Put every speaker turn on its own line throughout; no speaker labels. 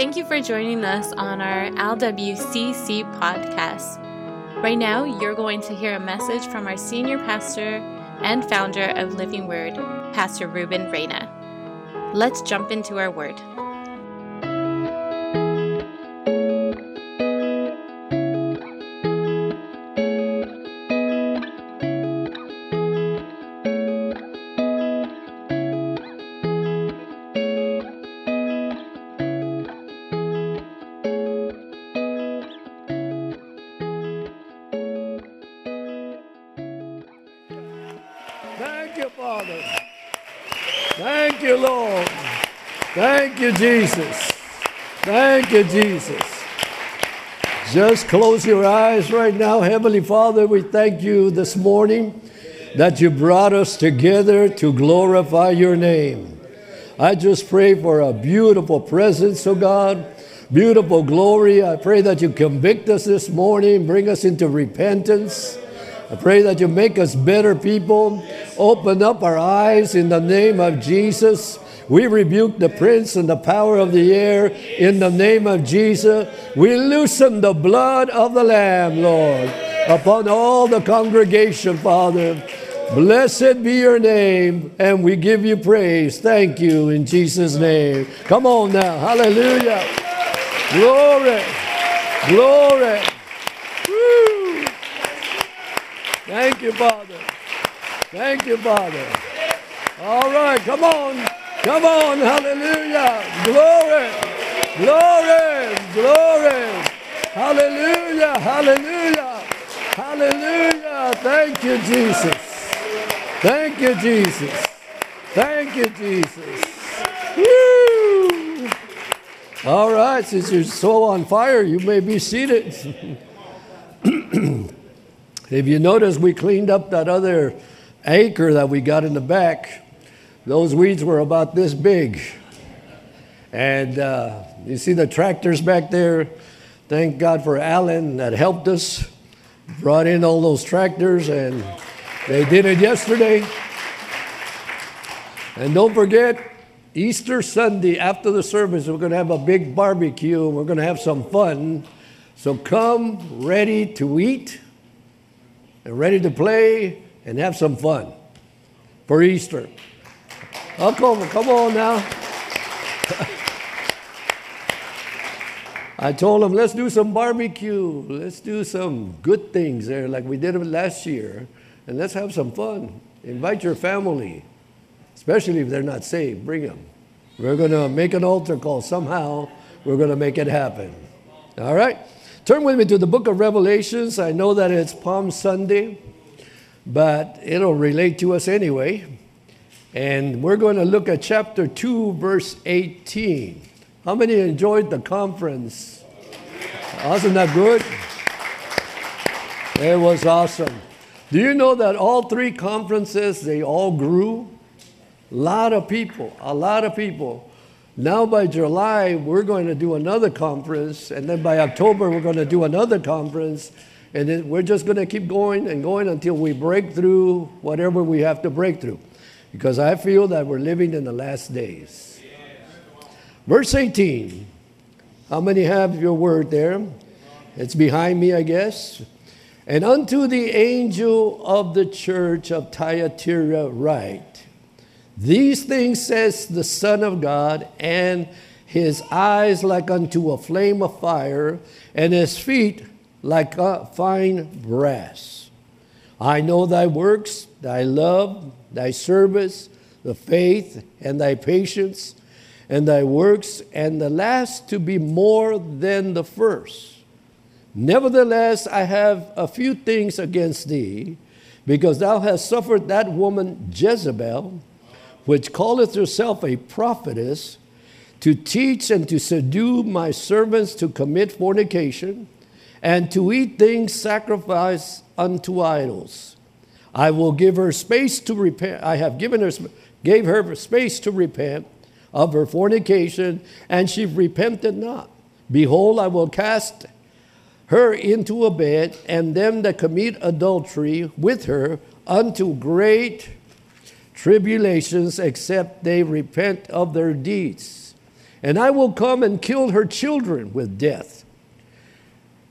Thank you for joining us on our LWCC podcast. Right now, you're going to hear a message from our senior pastor and founder of Living Word, Pastor Ruben Reyna. Let's jump into our word.
Thank you, Jesus. Just close your eyes right now. Heavenly Father, we thank you this morning that you brought us together to glorify your name. I just pray for a beautiful presence, oh God, beautiful glory. I pray that you convict us this morning, bring us into repentance. I pray that you make us better people. Open up our eyes in the name of Jesus. We rebuke the prince and the power of the air in the name of Jesus. We loosen the blood of the Lamb, Lord, upon all the congregation, Father. Blessed be your name, and we give you praise. Thank you in Jesus' name. Come on now. Hallelujah. Glory. Glory. Woo. Thank you, Father. Thank you, Father. All right, come on. Come on. Hallelujah. Glory. Glory. Glory. Hallelujah. Hallelujah. Hallelujah. Thank you, Jesus. Thank you, Jesus. Thank you, Jesus. Woo. All right, since you're so on fire, you may be seated. If you notice, we cleaned up that other acre that we got in the back. Those weeds were about this big. And uh, you see the tractors back there. Thank God for Alan that helped us, brought in all those tractors, and they did it yesterday. And don't forget, Easter Sunday after the service, we're going to have a big barbecue. We're going to have some fun. So come ready to eat and ready to play and have some fun for Easter. Come, come on now. I told them, let's do some barbecue. Let's do some good things there like we did last year. And let's have some fun. Invite your family, especially if they're not saved. Bring them. We're going to make an altar call. Somehow, we're going to make it happen. All right? Turn with me to the book of Revelations. I know that it's Palm Sunday, but it'll relate to us anyway. And we're going to look at chapter 2, verse 18. How many enjoyed the conference? Wasn't that good? It was awesome. Do you know that all three conferences, they all grew? A lot of people, a lot of people. Now, by July, we're going to do another conference, and then by October, we're going to do another conference, and then we're just going to keep going and going until we break through whatever we have to break through. Because I feel that we're living in the last days. Verse 18. How many have your word there? It's behind me, I guess. And unto the angel of the church of Thyatira write, these things says the Son of God, and his eyes like unto a flame of fire, and his feet like a fine brass. I know thy works, thy love, thy service, the faith, and thy patience, and thy works, and the last to be more than the first. Nevertheless, I have a few things against thee, because thou hast suffered that woman Jezebel which calleth herself a prophetess, to teach and to seduce my servants to commit fornication, and to eat things sacrificed unto idols. I will give her space to repent. I have given her, gave her space to repent of her fornication, and she repented not. Behold, I will cast her into a bed, and them that commit adultery with her unto great tribulations except they repent of their deeds and I will come and kill her children with death.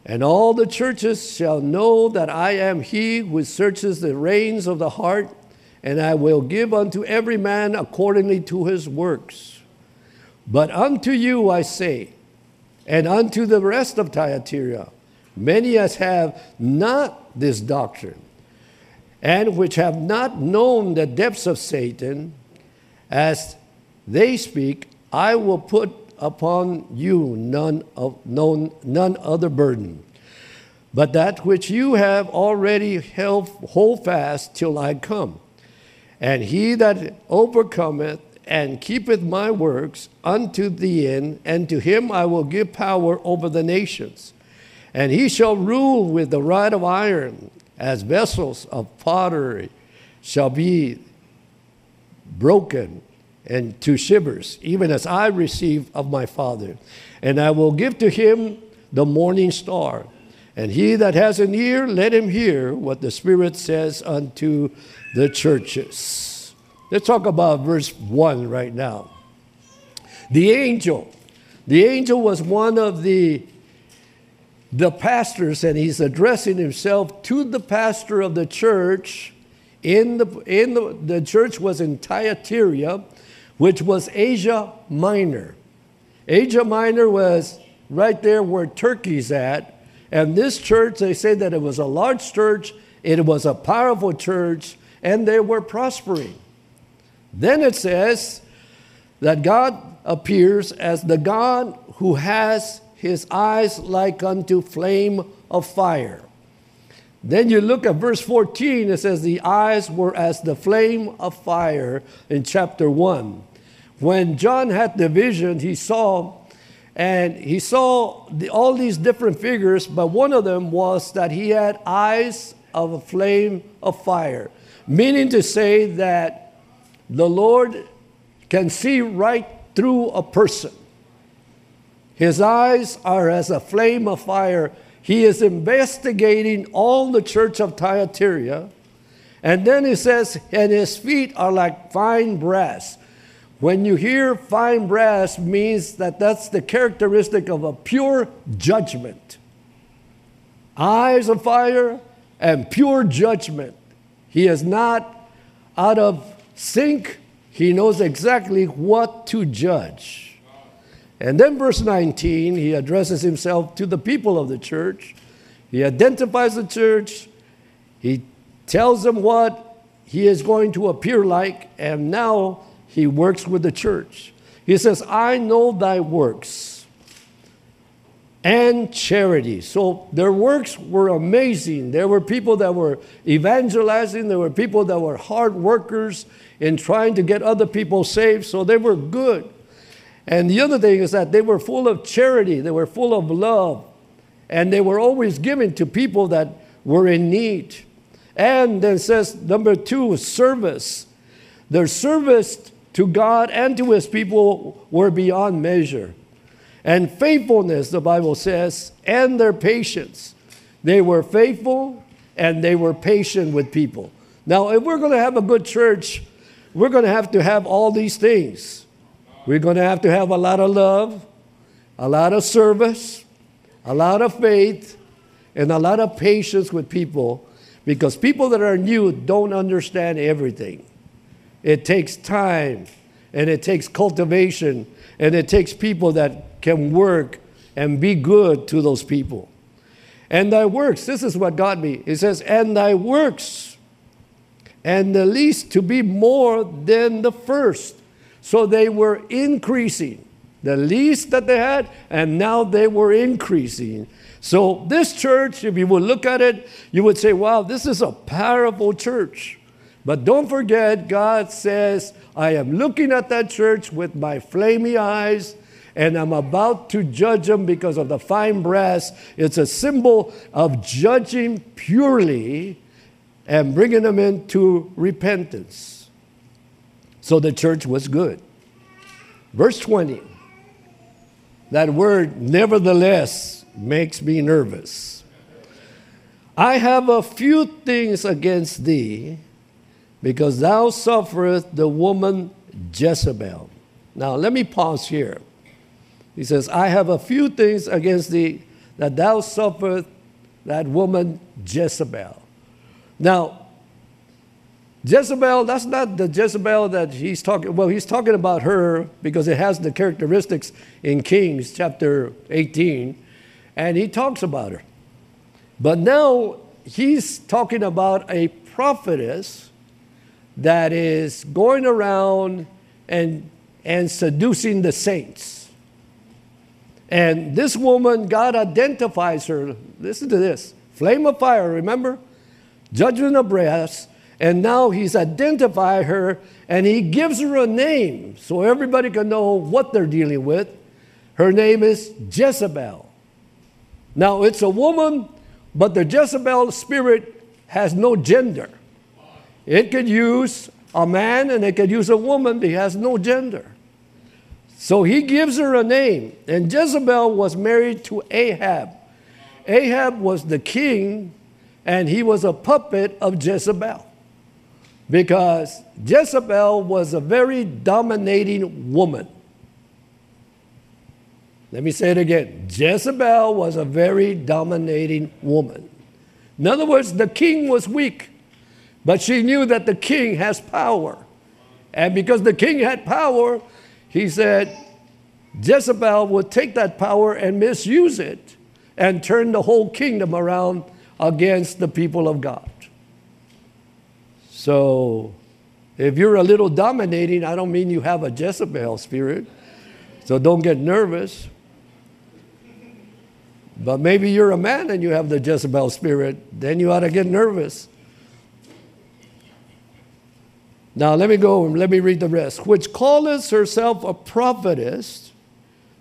And all the churches shall know that I am he who searches the reins of the heart, and I will give unto every man accordingly to his works. But unto you I say, and unto the rest of Thyatira, many as have not this doctrine, and which have not known the depths of Satan, as they speak, I will put upon you none, of, none, none other burden, but that which you have already held, hold fast till I come. And he that overcometh and keepeth my works unto the end, and to him I will give power over the nations. And he shall rule with the rod of iron, as vessels of pottery shall be broken and to shivers, even as I receive of my Father. And I will give to him the morning star. And he that has an ear, let him hear what the Spirit says unto the churches. Let's talk about verse 1 right now. The angel. The angel was one of the, the pastors, and he's addressing himself to the pastor of the church. In the, in the, the church was in Thyatira, which was Asia Minor. Asia Minor was right there where Turkey's at. And this church, they say that it was a large church, it was a powerful church, and they were prospering. Then it says that God appears as the God who has his eyes like unto flame of fire. Then you look at verse 14, it says, The eyes were as the flame of fire in chapter 1. When John had the vision, he saw, and he saw the, all these different figures, but one of them was that he had eyes of a flame of fire, meaning to say that the Lord can see right through a person. His eyes are as a flame of fire. He is investigating all the church of Thyatira. And then he says, and his feet are like fine brass. When you hear fine brass means that that's the characteristic of a pure judgment. Eyes of fire and pure judgment. He is not out of sync. He knows exactly what to judge. And then verse 19, he addresses himself to the people of the church. He identifies the church. He tells them what he is going to appear like, and now he works with the church. He says, I know thy works and charity. So their works were amazing. There were people that were evangelizing, there were people that were hard workers in trying to get other people saved, so they were good. And the other thing is that they were full of charity, they were full of love, and they were always giving to people that were in need. And then says, number two, service. Their service to God and to his people were beyond measure. And faithfulness, the Bible says, and their patience. They were faithful and they were patient with people. Now, if we're going to have a good church, we're going to have to have all these things. We're going to have to have a lot of love, a lot of service, a lot of faith, and a lot of patience with people because people that are new don't understand everything. It takes time and it takes cultivation and it takes people that can work and be good to those people. And thy works, this is what got me. It says, and thy works, and the least to be more than the first. So they were increasing. The least that they had, and now they were increasing. So, this church, if you would look at it, you would say, wow, this is a powerful church. But don't forget, God says, I am looking at that church with my flaming eyes, and I'm about to judge them because of the fine brass. It's a symbol of judging purely and bringing them into repentance. So the church was good. Verse 20, that word, nevertheless, makes me nervous. I have a few things against thee because thou sufferest the woman Jezebel. Now, let me pause here. He says, I have a few things against thee that thou sufferest that woman Jezebel. Now, Jezebel, that's not the Jezebel that he's talking, well, he's talking about her because it has the characteristics in Kings chapter 18, and he talks about her. But now he's talking about a prophetess that is going around and, and seducing the saints. And this woman, God identifies her. Listen to this flame of fire, remember? Judgment of brass and now he's identified her and he gives her a name so everybody can know what they're dealing with. Her name is Jezebel. Now it's a woman, but the Jezebel spirit has no gender. It could use a man and it could use a woman, but it has no gender. So he gives her a name. And Jezebel was married to Ahab. Ahab was the king, and he was a puppet of Jezebel because Jezebel was a very dominating woman. Let me say it again Jezebel was a very dominating woman. In other words, the king was weak, but she knew that the king has power. And because the king had power, he said Jezebel would take that power and misuse it and turn the whole kingdom around against the people of God. So if you're a little dominating, I don't mean you have a Jezebel spirit. So don't get nervous. But maybe you're a man and you have the Jezebel spirit, then you ought to get nervous. Now let me go and let me read the rest. Which calleth herself a prophetess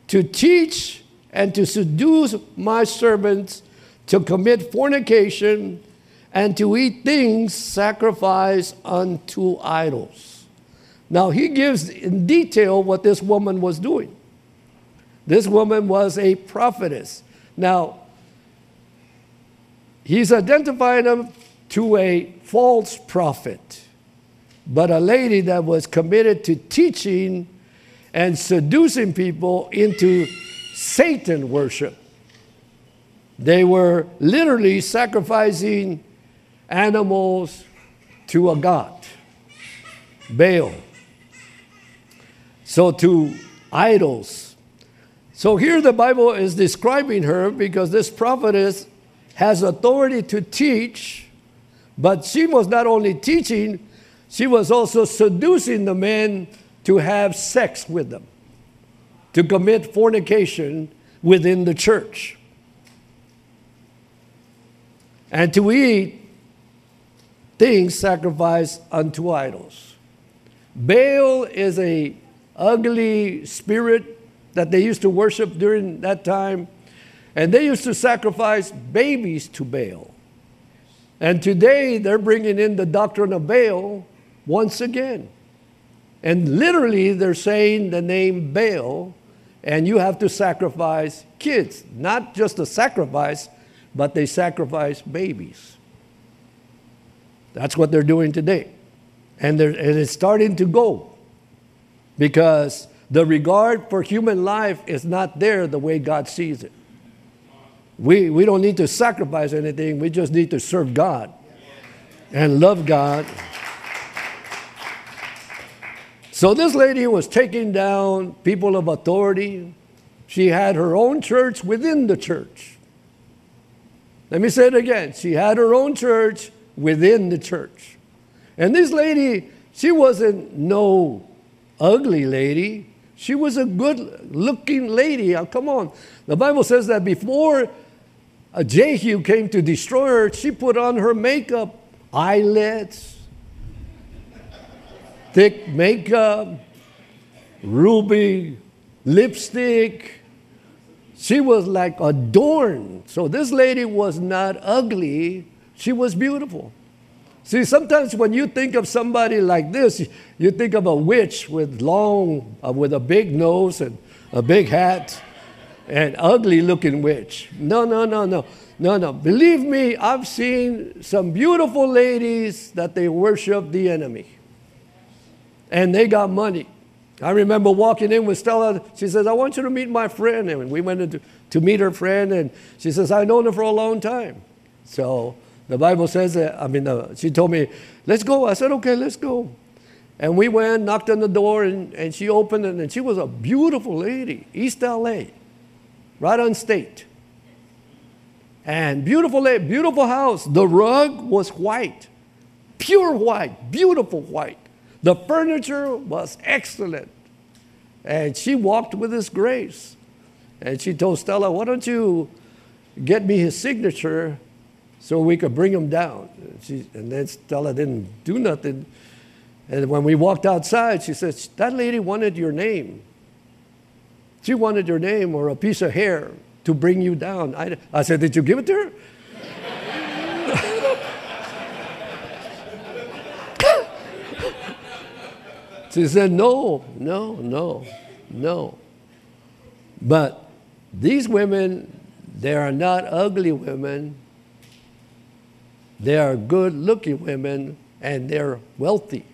to teach and to seduce my servants to commit fornication and to eat things sacrificed unto idols. Now, he gives in detail what this woman was doing. This woman was a prophetess. Now, he's identifying them to a false prophet, but a lady that was committed to teaching and seducing people into Satan worship. They were literally sacrificing animals to a god, Baal. So to idols. So here the Bible is describing her because this prophetess has authority to teach, but she was not only teaching, she was also seducing the men to have sex with them, to commit fornication within the church, and to eat things sacrificed unto idols. Baal is a ugly spirit that they used to worship during that time, and they used to sacrifice babies to Baal. And today they're bringing in the doctrine of Baal once again. And literally they're saying the name Baal, and you have to sacrifice kids, not just a sacrifice, but they sacrifice babies. That's what they're doing today. And, and it's starting to go because the regard for human life is not there the way God sees it. We, we don't need to sacrifice anything, we just need to serve God and love God. So this lady was taking down people of authority. She had her own church within the church. Let me say it again. She had her own church within the church. And this lady, she wasn't no ugly lady. She was a good looking lady. Oh, come on. The Bible says that before uh, Jehu came to destroy her, she put on her makeup, eyelids, thick makeup, ruby lipstick. She was like adorned. So this lady was not ugly she was beautiful. See, sometimes when you think of somebody like this, you think of a witch with long, uh, with a big nose and a big hat, and ugly looking witch. No, no, no, no, no, no. Believe me, I've seen some beautiful ladies that they worship the enemy, and they got money. I remember walking in with Stella. She says, I want you to meet my friend. And we went to, to meet her friend, and she says, I've known her for a long time. So the Bible says that, I mean, uh, she told me, let's go. I said, okay, let's go. And we went, knocked on the door, and, and she opened it, and she was a beautiful lady, East LA, right on state. And beautiful, beautiful house. The rug was white, pure white, beautiful white. The furniture was excellent. And she walked with his grace. And she told Stella, Why don't you get me his signature so we could bring him down? And, she, and then Stella didn't do nothing. And when we walked outside, she said, That lady wanted your name. She wanted your name or a piece of hair to bring you down. I, I said, Did you give it to her? she said, No, no, no, no. But these women, they are not ugly women. They are good looking women and they're wealthy.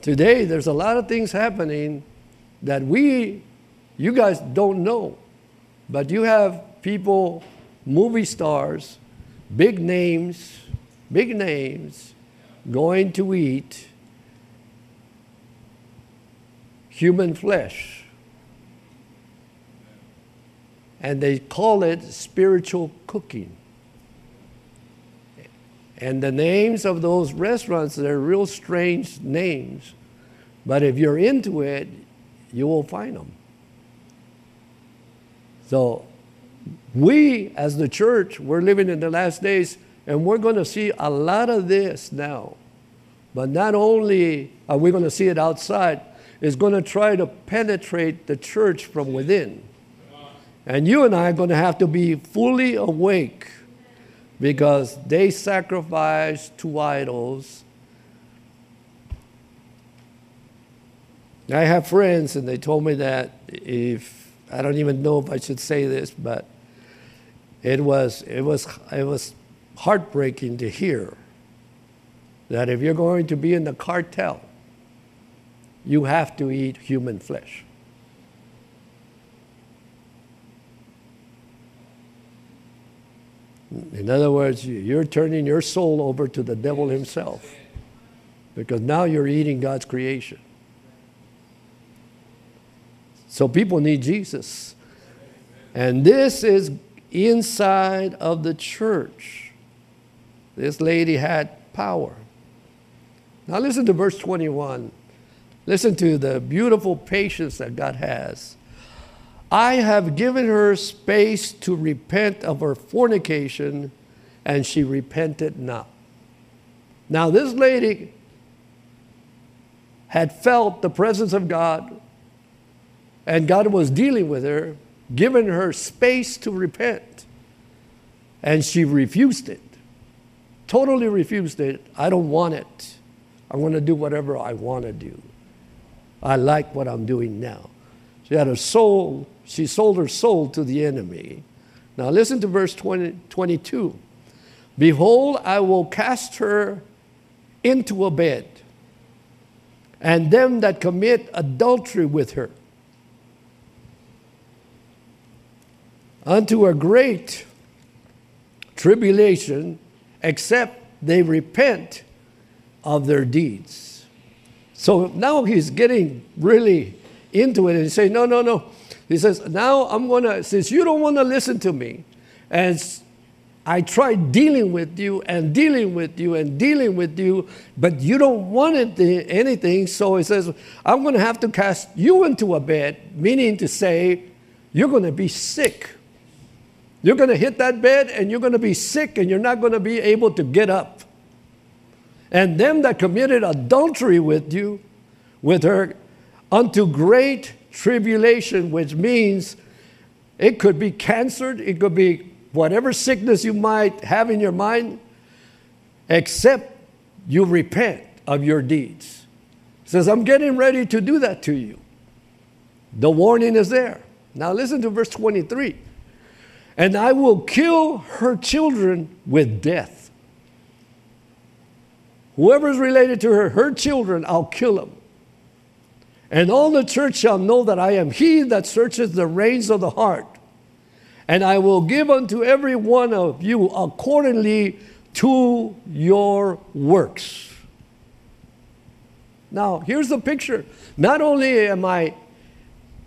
Today, there's a lot of things happening that we, you guys don't know. But you have people, movie stars, big names, big names, going to eat human flesh. And they call it spiritual cooking. And the names of those restaurants, they're real strange names. But if you're into it, you will find them. So, we as the church, we're living in the last days, and we're going to see a lot of this now. But not only are we going to see it outside, it's going to try to penetrate the church from within. And you and I are going to have to be fully awake because they sacrificed to idols. I have friends, and they told me that if I don't even know if I should say this, but it was it was it was heartbreaking to hear that if you're going to be in the cartel, you have to eat human flesh. In other words, you're turning your soul over to the devil himself because now you're eating God's creation. So people need Jesus. And this is inside of the church. This lady had power. Now listen to verse 21. Listen to the beautiful patience that God has. I have given her space to repent of her fornication, and she repented not. Now, this lady had felt the presence of God, and God was dealing with her, giving her space to repent, and she refused it. Totally refused it. I don't want it. I want to do whatever I want to do. I like what I'm doing now. She had a soul she sold her soul to the enemy. Now listen to verse 20, 22. Behold, I will cast her into a bed, and them that commit adultery with her, unto a great tribulation, except they repent of their deeds. So now he's getting really into it and saying, No, no, no. He says, Now I'm going to, since you don't want to listen to me, and I tried dealing with you and dealing with you and dealing with you, but you don't want eh, anything. So he says, I'm going to have to cast you into a bed, meaning to say, you're going to be sick. You're going to hit that bed and you're going to be sick and you're not going to be able to get up. And them that committed adultery with you, with her, unto great tribulation, which means it could be cancer, it could be whatever sickness you might have in your mind, except you repent of your deeds. He says, I'm getting ready to do that to you. The warning is there. Now listen to verse 23. And I will kill her children with death. Whoever is related to her, her children, I'll kill them. And all the church shall know that I am he that searches the reins of the heart. And I will give unto every one of you accordingly to your works. Now, here's the picture. Not only am I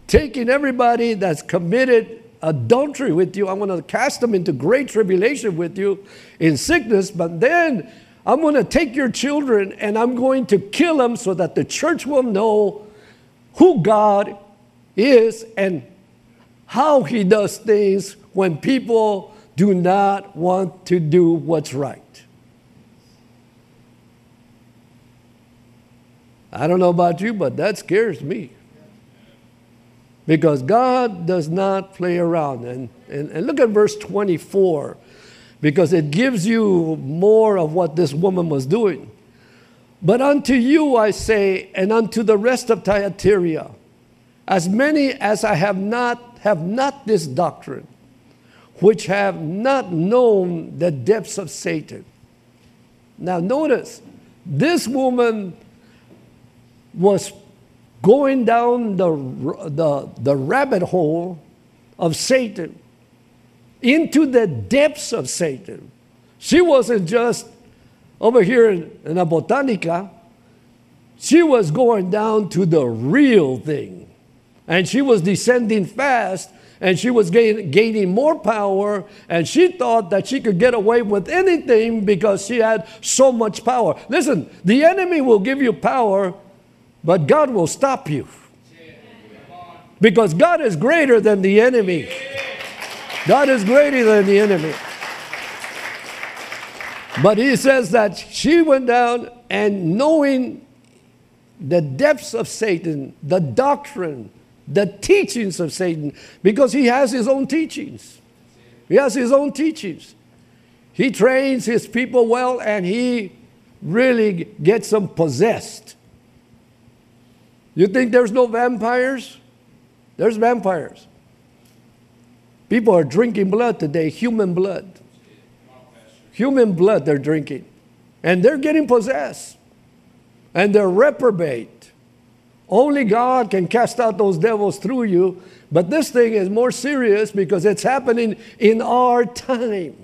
taking everybody that's committed adultery with you, I'm going to cast them into great tribulation with you in sickness, but then I'm going to take your children and I'm going to kill them so that the church will know who God is and how He does things when people do not want to do what's right. I don't know about you, but that scares me. Because God does not play around. And, and, and look at verse 24, because it gives you more of what this woman was doing. But unto you I say, and unto the rest of Thyatira, as many as I have not have not this doctrine, which have not known the depths of Satan. Now notice, this woman was going down the, the, the rabbit hole of Satan into the depths of Satan. She wasn't just over here in, in botanica, she was going down to the real thing. And she was descending fast and she was gain, gaining more power and she thought that she could get away with anything because she had so much power. Listen, the enemy will give you power but God will stop you. Because God is greater than the enemy. God is greater than the enemy. But he says that she went down and knowing the depths of Satan, the doctrine, the teachings of Satan, because he has his own teachings. He has his own teachings. He trains his people well and he really gets them possessed. You think there's no vampires? There's vampires. People are drinking blood today, human blood. Human blood they're drinking. And they're getting possessed. And they're reprobate. Only God can cast out those devils through you. But this thing is more serious because it's happening in our time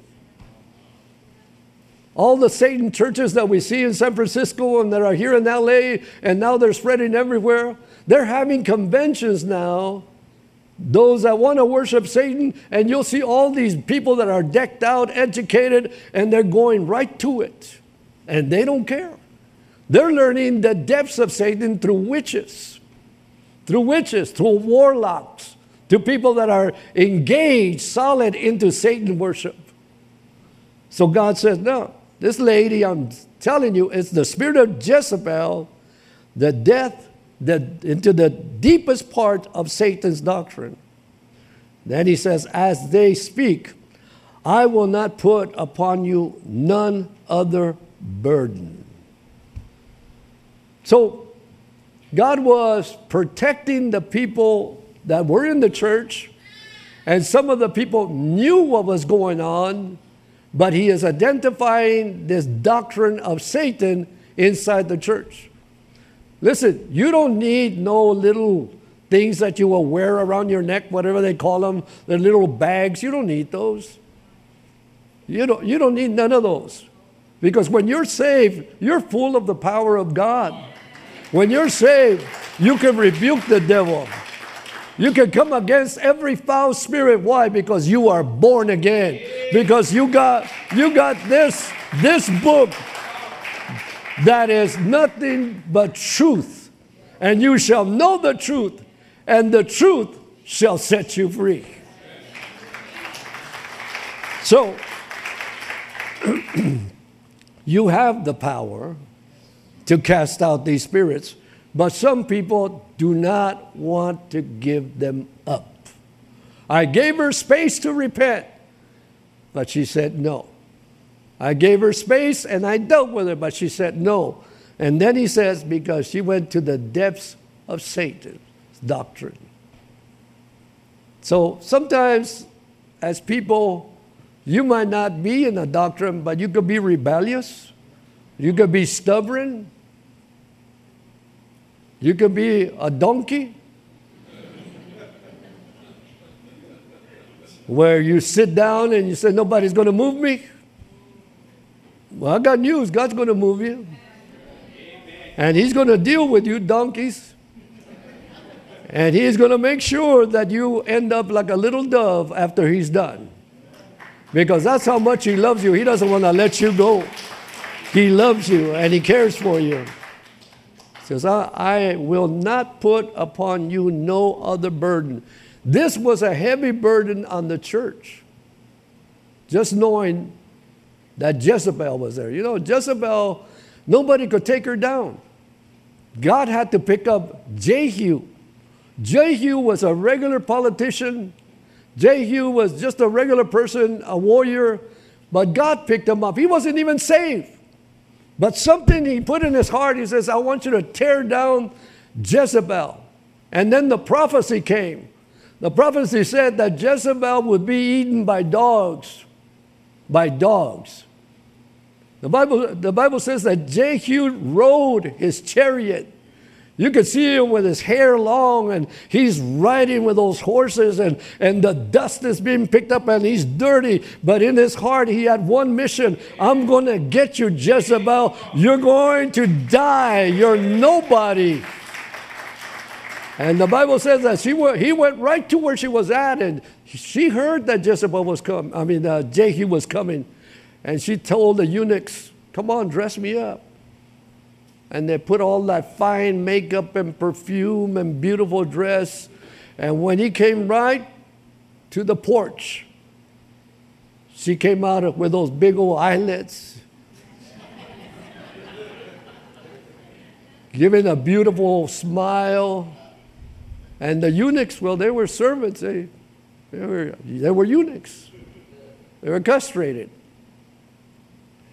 all the Satan churches that we see in San Francisco and that are here in LA and now they're spreading everywhere, they're having conventions now. Those that want to worship Satan, and you'll see all these people that are decked out, educated, and they're going right to it. And they don't care. They're learning the depths of Satan through witches, through witches, through warlocks, to people that are engaged solid into Satan worship. So God says, no, this lady, I'm telling you, it's the spirit of Jezebel, the death, the, into the deepest part of Satan's doctrine. Then he says, As they speak, I will not put upon you none other burden. So, God was protecting the people that were in the church, and some of the people knew what was going on, but he is identifying this doctrine of Satan inside the church. Listen, you don't need no little things that you will wear around your neck, whatever they call them, the little bags. You don't need those. You don't, you don't need none of those. Because when you're saved, you're full of the power of God. When you're saved, you can rebuke the devil. You can come against every foul spirit. Why? Because you are born again. Because you got you got this this book that is nothing but truth. And you shall know the truth, and the truth shall set you free. So you have the power to cast out these spirits but some people do not want to give them up. I gave her space to repent, but she said no. I gave her space and I dealt with her, but she said no. And then he says, because she went to the depths of Satan's doctrine. So sometimes, as people, you might not be in a doctrine, but you could be rebellious, you could be stubborn, You could be a donkey, where you sit down and you say, Nobody's going to move me. Well, I got news God's going to move you. And He's going to deal with you, donkeys. And He's going to make sure that you end up like a little dove after He's done. Because that's how much He loves you. He doesn't want to let you go. He loves you and He cares for you. He says, I, I will not put upon you no other burden. This was a heavy burden on the church. Just knowing that Jezebel was there. You know, Jezebel, nobody could take her down. God had to pick up Jehu. Jehu was a regular politician. Jehu was just a regular person, a warrior, but God picked him up. He wasn't even saved. But something he put in his heart, he says, I want you to tear down Jezebel. And then the prophecy came. The prophecy said that Jezebel would be eaten by dogs. By dogs. The Bible, the Bible says that Jehu rode his chariot. You could see him with his hair long, and he's riding with those horses, and, and the dust is being picked up, and he's dirty. But in his heart, he had one mission I'm going to get you, Jezebel. You're going to die. You're nobody. And the Bible says that she went, he went right to where she was at, and she heard that Jezebel was coming. I mean, uh, Jehu was coming. And she told the eunuchs, Come on, dress me up. And they put all that fine makeup and perfume and beautiful dress. And when he came right to the porch, she came out with those big old eyelids, giving a beautiful smile. And the eunuchs, well, they were servants. They, they, were, they were eunuchs. They were castrated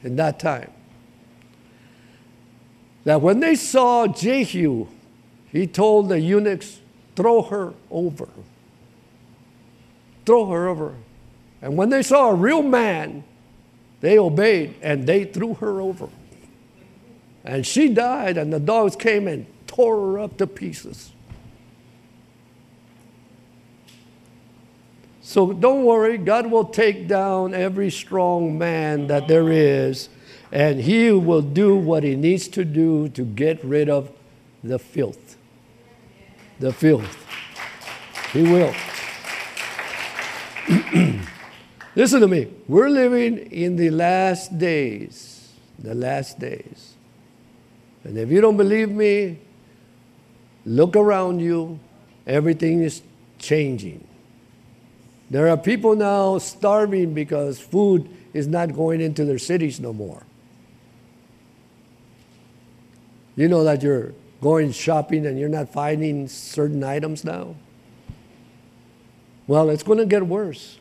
in that time. That when they saw Jehu, he told the eunuchs, throw her over. Throw her over. And when they saw a real man, they obeyed and they threw her over. And she died, and the dogs came and tore her up to pieces. So don't worry, God will take down every strong man that there is, and He will do what He needs to do to get rid of the filth. The filth. He will. Listen to me. We're living in the last days. The last days. And if you don't believe me, look around you. Everything is changing. There are people now starving because food is not going into their cities no more. You know that you're going shopping and you're not finding certain items now? Well, it's going to get worse.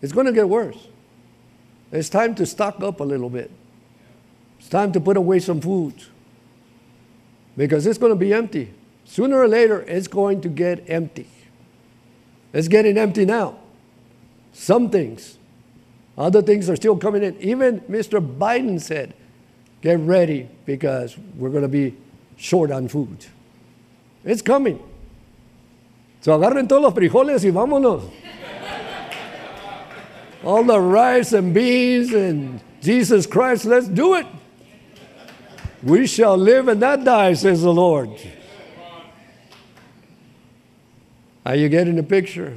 It's going to get worse. It's time to stock up a little bit. It's time to put away some food because it's going to be empty. Sooner or later, it's going to get empty. It's getting empty now. Some things. Other things are still coming in. Even Mr. Biden said, get ready because we're going to be short on food. It's coming. So agarren todos los frijoles y vámonos. All the rice and beans and Jesus Christ, let's do it. We shall live and not die, says the Lord. Are you getting the picture?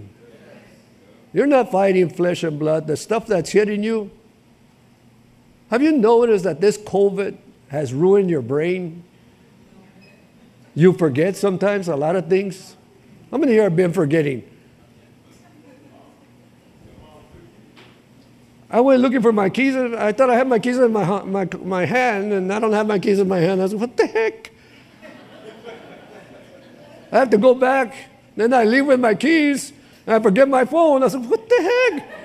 You're not fighting flesh and blood. The stuff that's hitting you. Have you noticed that this COVID has ruined your brain? You forget sometimes a lot of things. How many here have been forgetting? I went looking for my keys. And I thought I had my keys in my, my, my hand, and I don't have my keys in my hand. I said, What the heck? I have to go back then I leave with my keys and I forget my phone. I said, What the heck?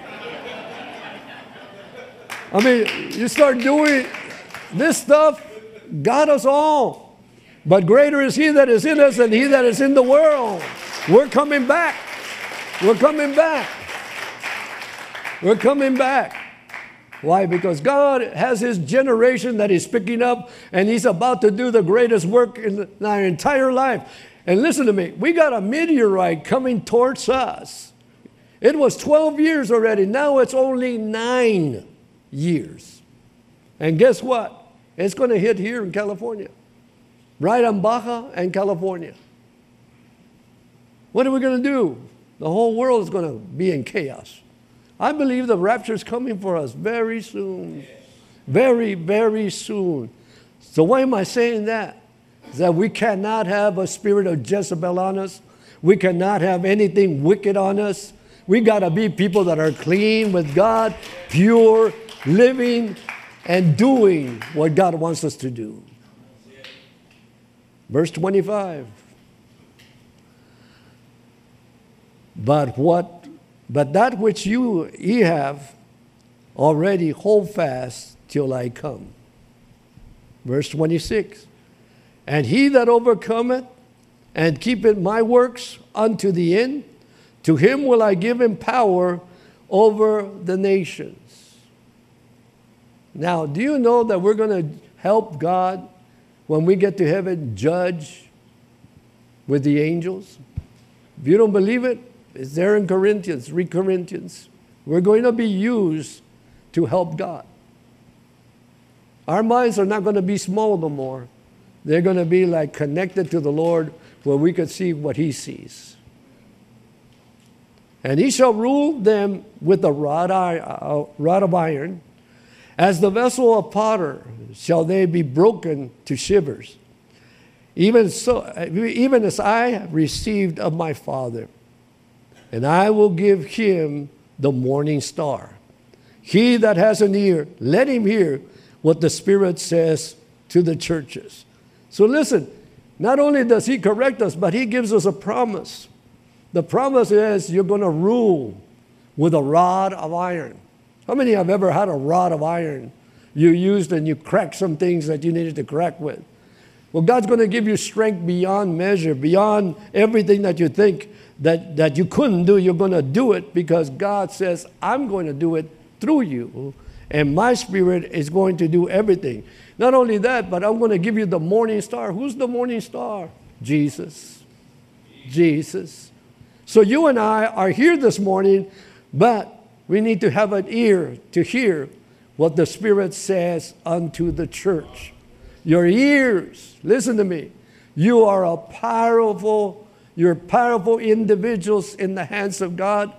I mean, you start doing this stuff, got us all. But greater is He that is in us than He that is in the world. We're coming back. We're coming back. We're coming back. Why? Because God has His generation that He's picking up, and He's about to do the greatest work in our entire life. And listen to me, we got a meteorite coming towards us. It was 12 years already, now it's only nine years. And guess what? It's going to hit here in California, right on Baja and California. What are we going to do? The whole world is going to be in chaos. I believe the rapture is coming for us very soon. Very, very soon. So, why am I saying that? That we cannot have a spirit of Jezebel on us. We cannot have anything wicked on us. We got to be people that are clean with God, pure, living, and doing what God wants us to do. Verse 25. But what but that which you ye have already hold fast till I come. Verse 26. And he that overcometh and keepeth my works unto the end, to him will I give him power over the nations. Now, do you know that we're going to help God when we get to heaven judge with the angels? If you don't believe it, it's there in Corinthians, read Corinthians. We're going to be used to help God. Our minds are not going to be small no more. They're going to be like connected to the Lord where we could see what He sees. And He shall rule them with a rod, uh, of iron. As the vessel of potter shall they be broken to shivers. Even so, even as I have received of my Father and I will give him the morning star. He that has an ear, let him hear what the Spirit says to the churches. So listen, not only does he correct us, but he gives us a promise. The promise is you're going to rule with a rod of iron. How many have ever had a rod of iron you used and you cracked some things that you needed to crack with? Well, God's going to give you strength beyond measure, beyond everything that you think that, that you couldn't do, you're going to do it because God says, I'm going to do it through you. And my spirit is going to do everything. Not only that, but I'm going to give you the morning star. Who's the morning star? Jesus. Jesus. So you and I are here this morning, but we need to have an ear to hear what the Spirit says unto the church. Your ears, listen to me. You are a powerful you're powerful individuals in the hands of God.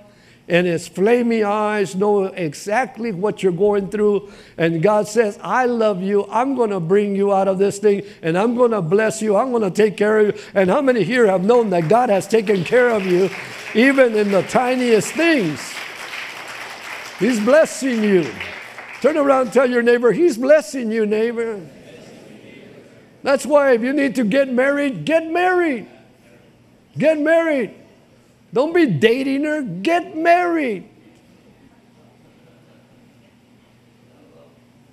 And his flaming eyes know exactly what you're going through. And God says, I love you. I'm going to bring you out of this thing and I'm going to bless you. I'm going to take care of you. And how many here have known that God has taken care of you, even in the tiniest things? He's blessing you. Turn around tell your neighbor, He's blessing you, neighbor. That's why if you need to get married, get married. Get married. Don't be dating her, get married.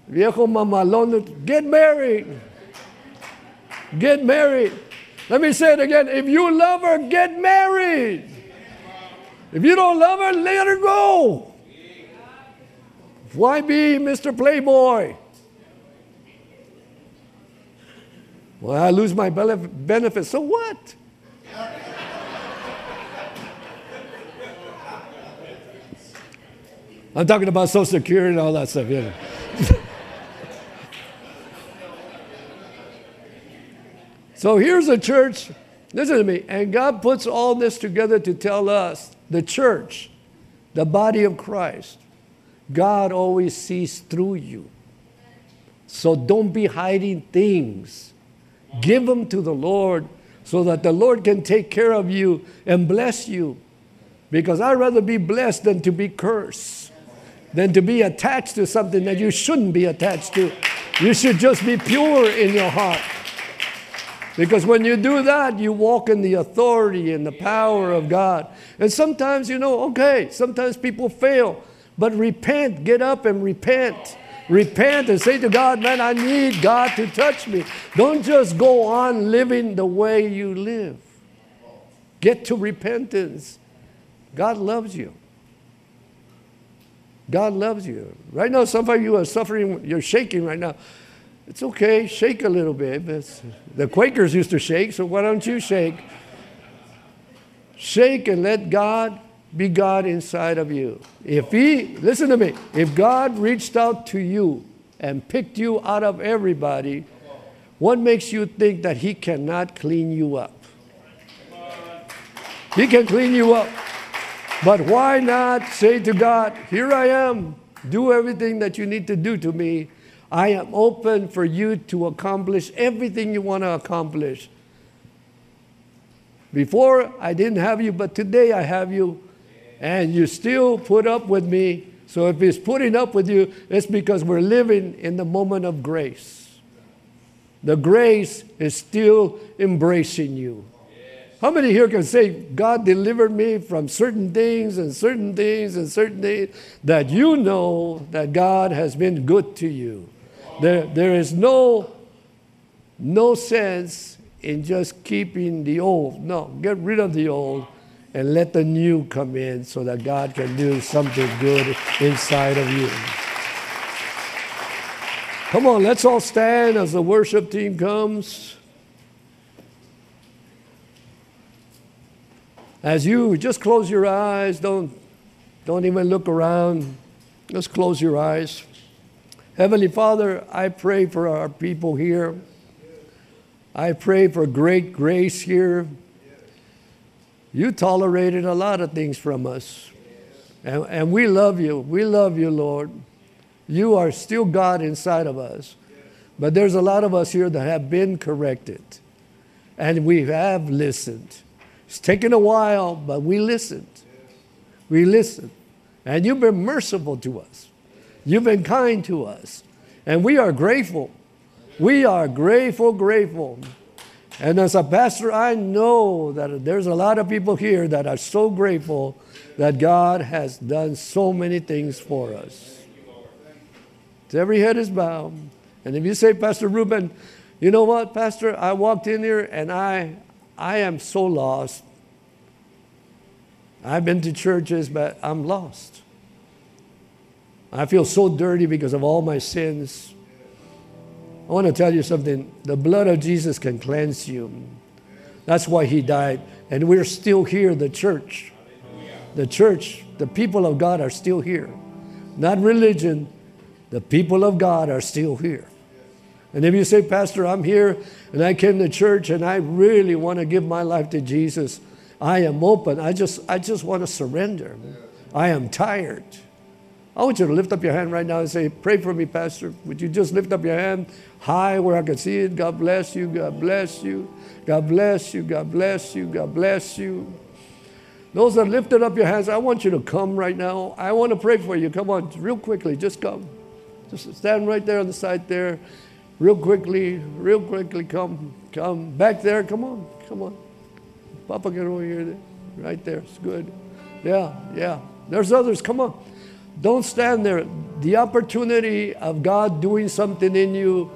Viejo mamalón, get married. Get married. Let me say it again. If you love her, get married. If you don't love her, let her go. Why be Mr. Playboy? Well, I lose my benefits. So what? I'm talking about Social Security and all that stuff, know. so here's a church, listen to me, and God puts all this together to tell us, the church, the body of Christ, God always sees through you. So don't be hiding things. Give them to the Lord so that the Lord can take care of you and bless you. Because I'd rather be blessed than to be cursed than to be attached to something that you shouldn't be attached to. You should just be pure in your heart. Because when you do that, you walk in the authority and the power of God. And sometimes, you know, okay, sometimes people fail, but repent, get up and repent. Repent and say to God, man, I need God to touch me. Don't just go on living the way you live. Get to repentance. God loves you. God loves you. Right now, some of you are suffering, you're shaking right now. It's okay, shake a little bit. The Quakers used to shake, so why don't you shake? Shake and let God be God inside of you. If He, listen to me, if God reached out to you and picked you out of everybody, what makes you think that He cannot clean you up? He can clean you up. But why not say to God, Here I am, do everything that you need to do to me. I am open for you to accomplish everything you want to accomplish. Before I didn't have you, but today I have you, and you still put up with me. So if He's putting up with you, it's because we're living in the moment of grace. The grace is still embracing you. How many here can say, God delivered me from certain things and certain things and certain things that you know that God has been good to you? There, there is no, no sense in just keeping the old. No, get rid of the old and let the new come in so that God can do something good inside of you. Come on, let's all stand as the worship team comes. As you just close your eyes, don't, don't even look around, just close your eyes. Heavenly Father, I pray for our people here. I pray for great grace here. You tolerated a lot of things from us. And, and we love you. We love you, Lord. You are still God inside of us. But there's a lot of us here that have been corrected. And we have listened. It's taken a while, but we listened. We listened. And you've been merciful to us. You've been kind to us. And we are grateful. We are grateful, grateful. And as a pastor, I know that there's a lot of people here that are so grateful that God has done so many things for us. Every head is bowed. And if you say, Pastor Ruben, you know what, Pastor, I walked in here and I, I am so lost. I've been to churches, but I'm lost. I feel so dirty because of all my sins. I want to tell you something. The blood of Jesus can cleanse you. That's why he died. And we're still here, the church. The church, the people of God are still here. Not religion, the people of God are still here. And if you say, Pastor, I'm here and I came to church and I really want to give my life to Jesus, I am open. I just, I just want to surrender. I am tired. I want you to lift up your hand right now and say, Pray for me, Pastor. Would you just lift up your hand high where I can see it? God bless you. God bless you. God bless you. God bless you. God bless you. Those that lifted up your hands, I want you to come right now. I want to pray for you. Come on, real quickly. Just come. Just stand right there on the side there real quickly, real quickly, come, come back there. Come on, come on. Papa, get over here. Right there. It's good. Yeah, yeah. There's others. Come on. Don't stand there. The opportunity of God doing something in you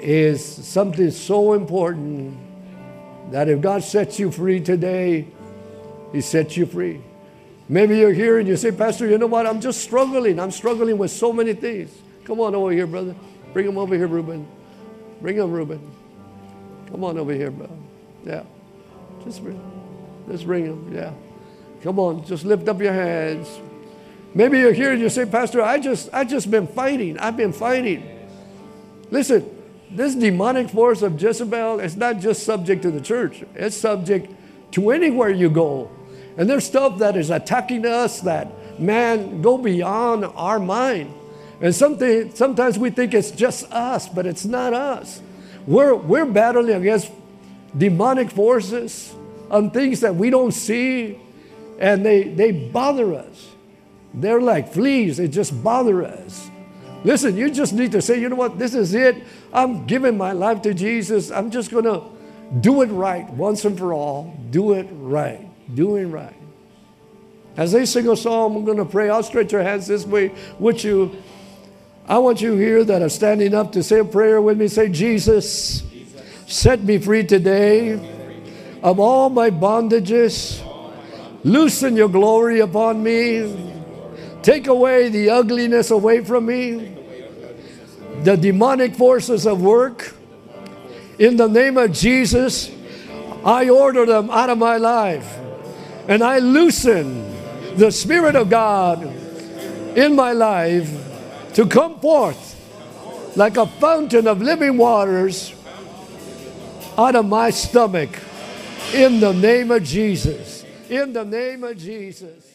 is something so important that if God sets you free today, He sets you free. Maybe you're here and you say, Pastor, you know what? I'm just struggling. I'm struggling with so many things. Come on over here, brother. Bring him over here, Reuben. Bring him, Reuben. Come on over here, bro. Yeah. Just bring, just bring him. Yeah. Come on, just lift up your hands. Maybe you're here and you say, Pastor, I just I just been fighting. I've been fighting. Listen, this demonic force of Jezebel is not just subject to the church, it's subject to anywhere you go. And there's stuff that is attacking us that, man, go beyond our mind. And something, sometimes we think it's just us, but it's not us. We're, we're battling against demonic forces on things that we don't see, and they, they bother us. They're like fleas, they just bother us. Listen, you just need to say, you know what, this is it. I'm giving my life to Jesus. I'm just going to do it right once and for all. Do it right. Doing right. As they sing a song, I'm going to pray. I'll stretch your hands this way with you. I want you here that are standing up to say a prayer with me. Say, Jesus, set me free today of all my bondages. Loosen your glory upon me. Take away the ugliness away from me, the demonic forces of work. In the name of Jesus, I order them out of my life and I loosen the Spirit of God in my life to come forth like a fountain of living waters out of my stomach in the name of Jesus. In the name of Jesus.